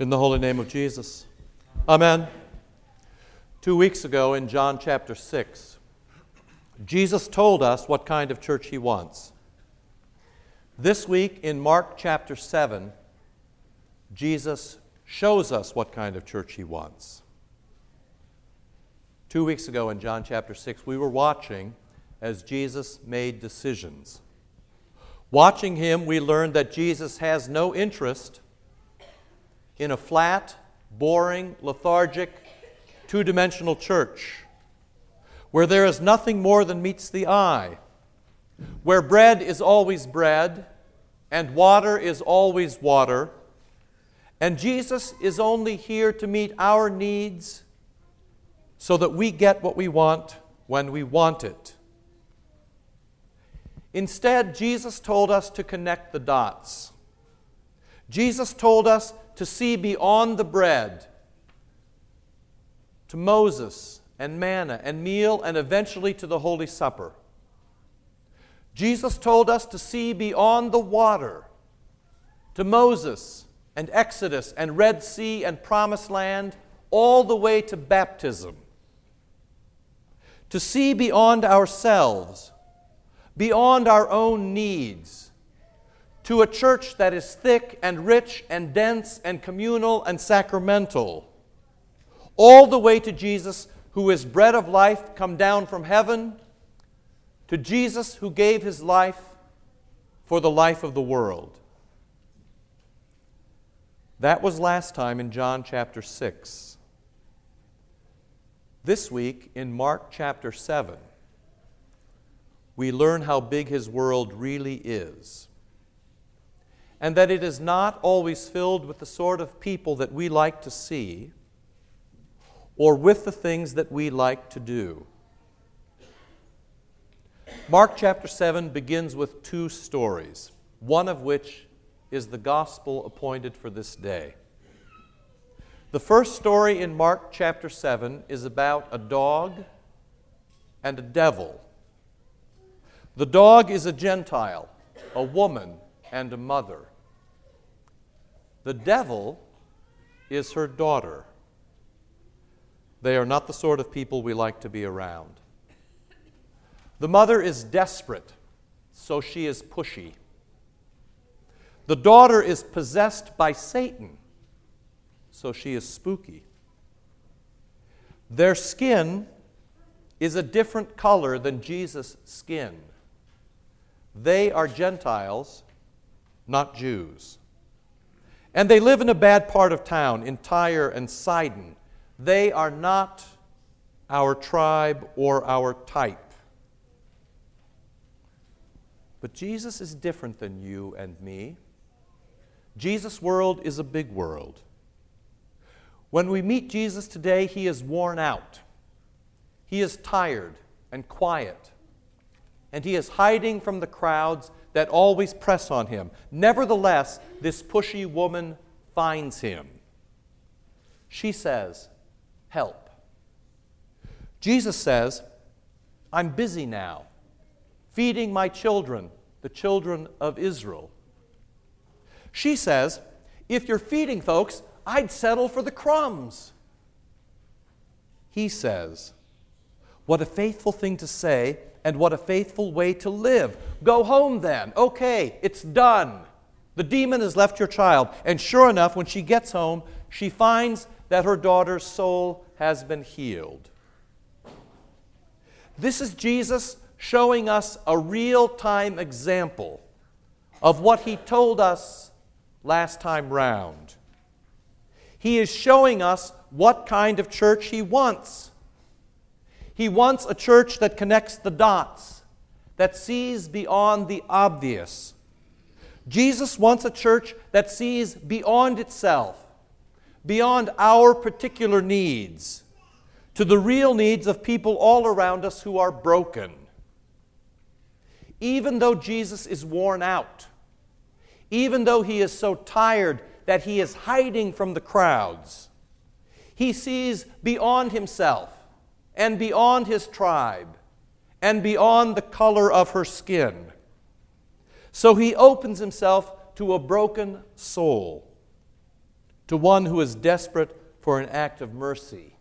In the holy name of Jesus. Amen. Two weeks ago in John chapter 6, Jesus told us what kind of church he wants. This week in Mark chapter 7, Jesus shows us what kind of church he wants. Two weeks ago in John chapter 6, we were watching as Jesus made decisions. Watching him, we learned that Jesus has no interest in a flat, boring, lethargic, two dimensional church where there is nothing more than meets the eye, where bread is always bread and water is always water, and Jesus is only here to meet our needs so that we get what we want when we want it. Instead, Jesus told us to connect the dots. Jesus told us to see beyond the bread to Moses and manna and meal and eventually to the Holy Supper. Jesus told us to see beyond the water to Moses and Exodus and Red Sea and Promised Land, all the way to baptism. To see beyond ourselves, beyond our own needs to a church that is thick and rich and dense and communal and sacramental, all the way to Jesus, who is bread of life come down from heaven, to Jesus, who gave his life for the life of the world. That was last time in John chapter 6. This week in Mark chapter 7, we learn how big his world really is and that it is not always filled with the sort of people that we like to see or with the things that we like to do. Mark chapter 7 begins with two stories, one of which is the gospel appointed for this day. The first story in Mark chapter 7 is about a dog and a devil. The dog is a Gentile, a woman, and a mother. The devil is her daughter. They are not the sort of people we like to be around. The mother is desperate, so she is pushy. The daughter is possessed by Satan, so she is spooky. Their skin is a different color than Jesus' skin. They are Gentiles, not Jews. And they live in a bad part of town, in Tyre and Sidon. They are not our tribe or our type. But Jesus is different than you and me. Jesus' world is a big world. When we meet Jesus today, he is worn out. He is tired and quiet. And he is hiding from the crowds that always press on him. Nevertheless, this pushy woman finds him. She says, Help. Jesus says, I'm busy now, feeding my children, the children of Israel. She says, If you're feeding folks, I'd settle for the crumbs. He says, What a faithful thing to say and what a faithful way to live. Go home then. Okay, it's done. The demon has left your child. And sure enough, when she gets home, she finds that her daughter's soul has been healed. This is Jesus showing us a real time example of what he told us last time round. He is showing us what kind of church he wants. He wants a church that connects the dots, that sees beyond the obvious. Jesus wants a church that sees beyond itself, beyond our particular needs, to the real needs of people all around us who are broken. Even though Jesus is worn out, even though he is so tired that he is hiding from the crowds, he sees beyond himself and beyond his tribe and beyond the color of her skin. So he opens himself to a broken soul, to one who is desperate for an act of mercy,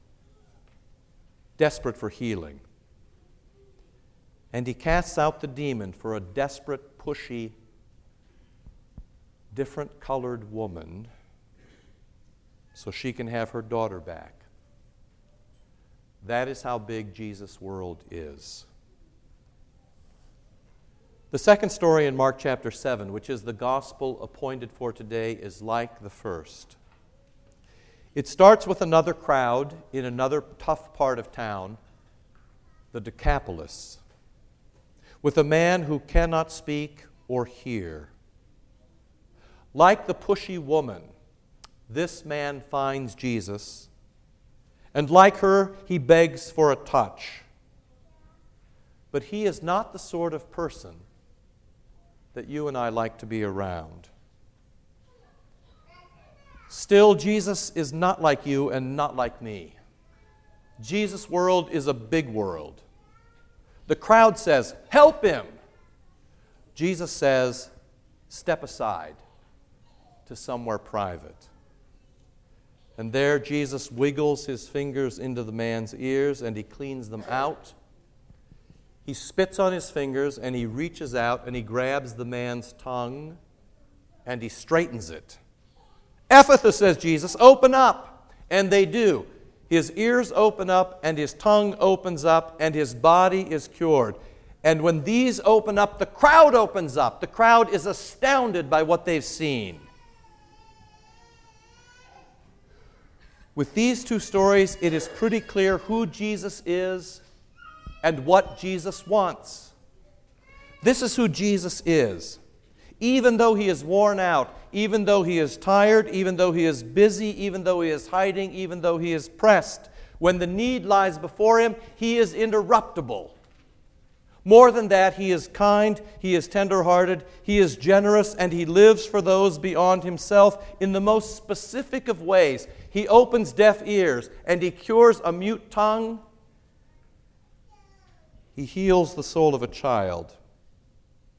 desperate for healing. And he casts out the demon for a desperate, pushy, different colored woman so she can have her daughter back. That is how big Jesus' world is. The second story in Mark chapter 7, which is the gospel appointed for today, is like the first. It starts with another crowd in another tough part of town, the Decapolis, with a man who cannot speak or hear. Like the pushy woman, this man finds Jesus, and like her, he begs for a touch. But he is not the sort of person that you and I like to be around. Still, Jesus is not like you and not like me. Jesus' world is a big world. The crowd says, Help him. Jesus says, Step aside to somewhere private. And there, Jesus wiggles his fingers into the man's ears and he cleans them out. He spits on his fingers and he reaches out and he grabs the man's tongue and he straightens it. Ephphatha, says Jesus, open up. And they do. His ears open up and his tongue opens up and his body is cured. And when these open up, the crowd opens up. The crowd is astounded by what they've seen. With these two stories, it is pretty clear who Jesus is and what Jesus wants. This is who Jesus is. Even though he is worn out, even though he is tired, even though he is busy, even though he is hiding, even though he is pressed, when the need lies before him, he is interruptible. More than that, he is kind, he is tenderhearted, he is generous, and he lives for those beyond himself in the most specific of ways. He opens deaf ears, and he cures a mute tongue, he heals the soul of a child,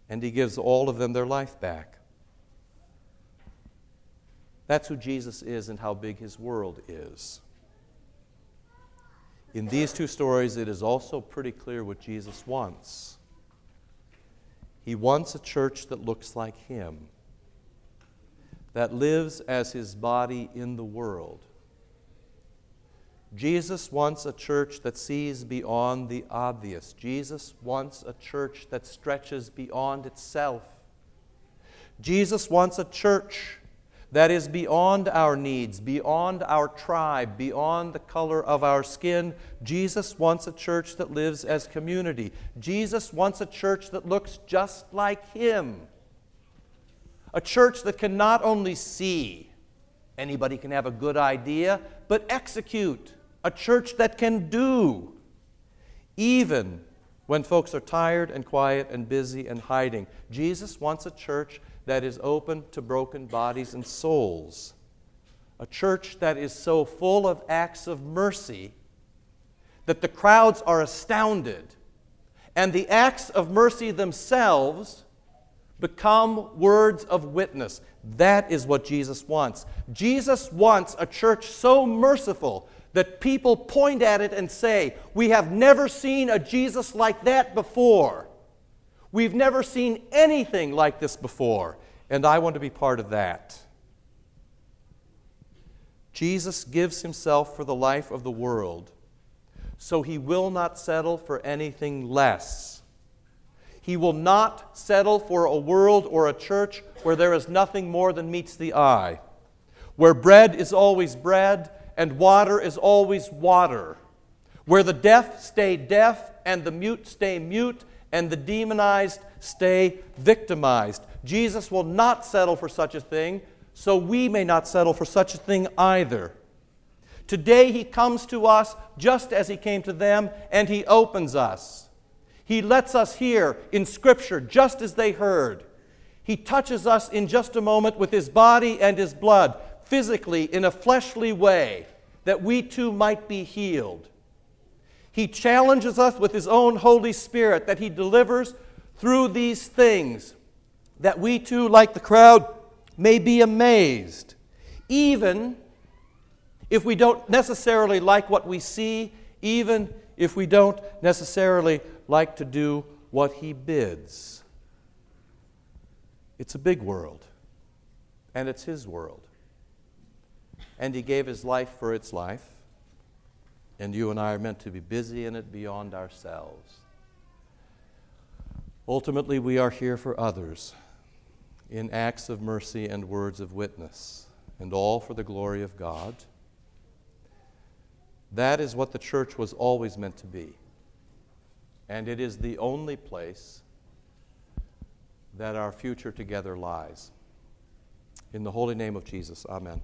and He gives all of them their life back. That's who Jesus is and how big His world is. In these two stories, it is also pretty clear what Jesus wants. He wants a church that looks like Him, that lives as His body in the world Jesus wants a church that sees beyond the obvious. Jesus wants a church that stretches beyond itself. Jesus wants a church that is beyond our needs, beyond our tribe, beyond the color of our skin. Jesus wants a church that lives as community. Jesus wants a church that looks just like Him. A church that can not only see, anybody can have a good idea, but execute a church that can do, even when folks are tired and quiet and busy and hiding. Jesus wants a church that is open to broken bodies and souls, a church that is so full of acts of mercy that the crowds are astounded, and the acts of mercy themselves become words of witness. That is what Jesus wants. Jesus wants a church so merciful that people point at it and say, We have never seen a Jesus like that before. We've never seen anything like this before, and I want to be part of that. Jesus gives himself for the life of the world, so he will not settle for anything less. He will not settle for a world or a church where there is nothing more than meets the eye, where bread is always bread and water is always water. Where the deaf stay deaf and the mute stay mute and the demonized stay victimized. Jesus will not settle for such a thing, so we may not settle for such a thing either. Today he comes to us just as he came to them, and he opens us. He lets us hear in Scripture just as they heard. He touches us in just a moment with his body and his blood physically in a fleshly way that we too might be healed. He challenges us with His own Holy Spirit that He delivers through these things, that we too, like the crowd, may be amazed. even if we don't necessarily like what we see, even if we don't necessarily like to do what He bids. It's a big world, and it's His world. And He gave His life for its life, and you and I are meant to be busy in it beyond ourselves. Ultimately, we are here for others in acts of mercy and words of witness, and all for the glory of God. That is what the church was always meant to be. And it is the only place that our future together lies. In the holy name of Jesus, amen.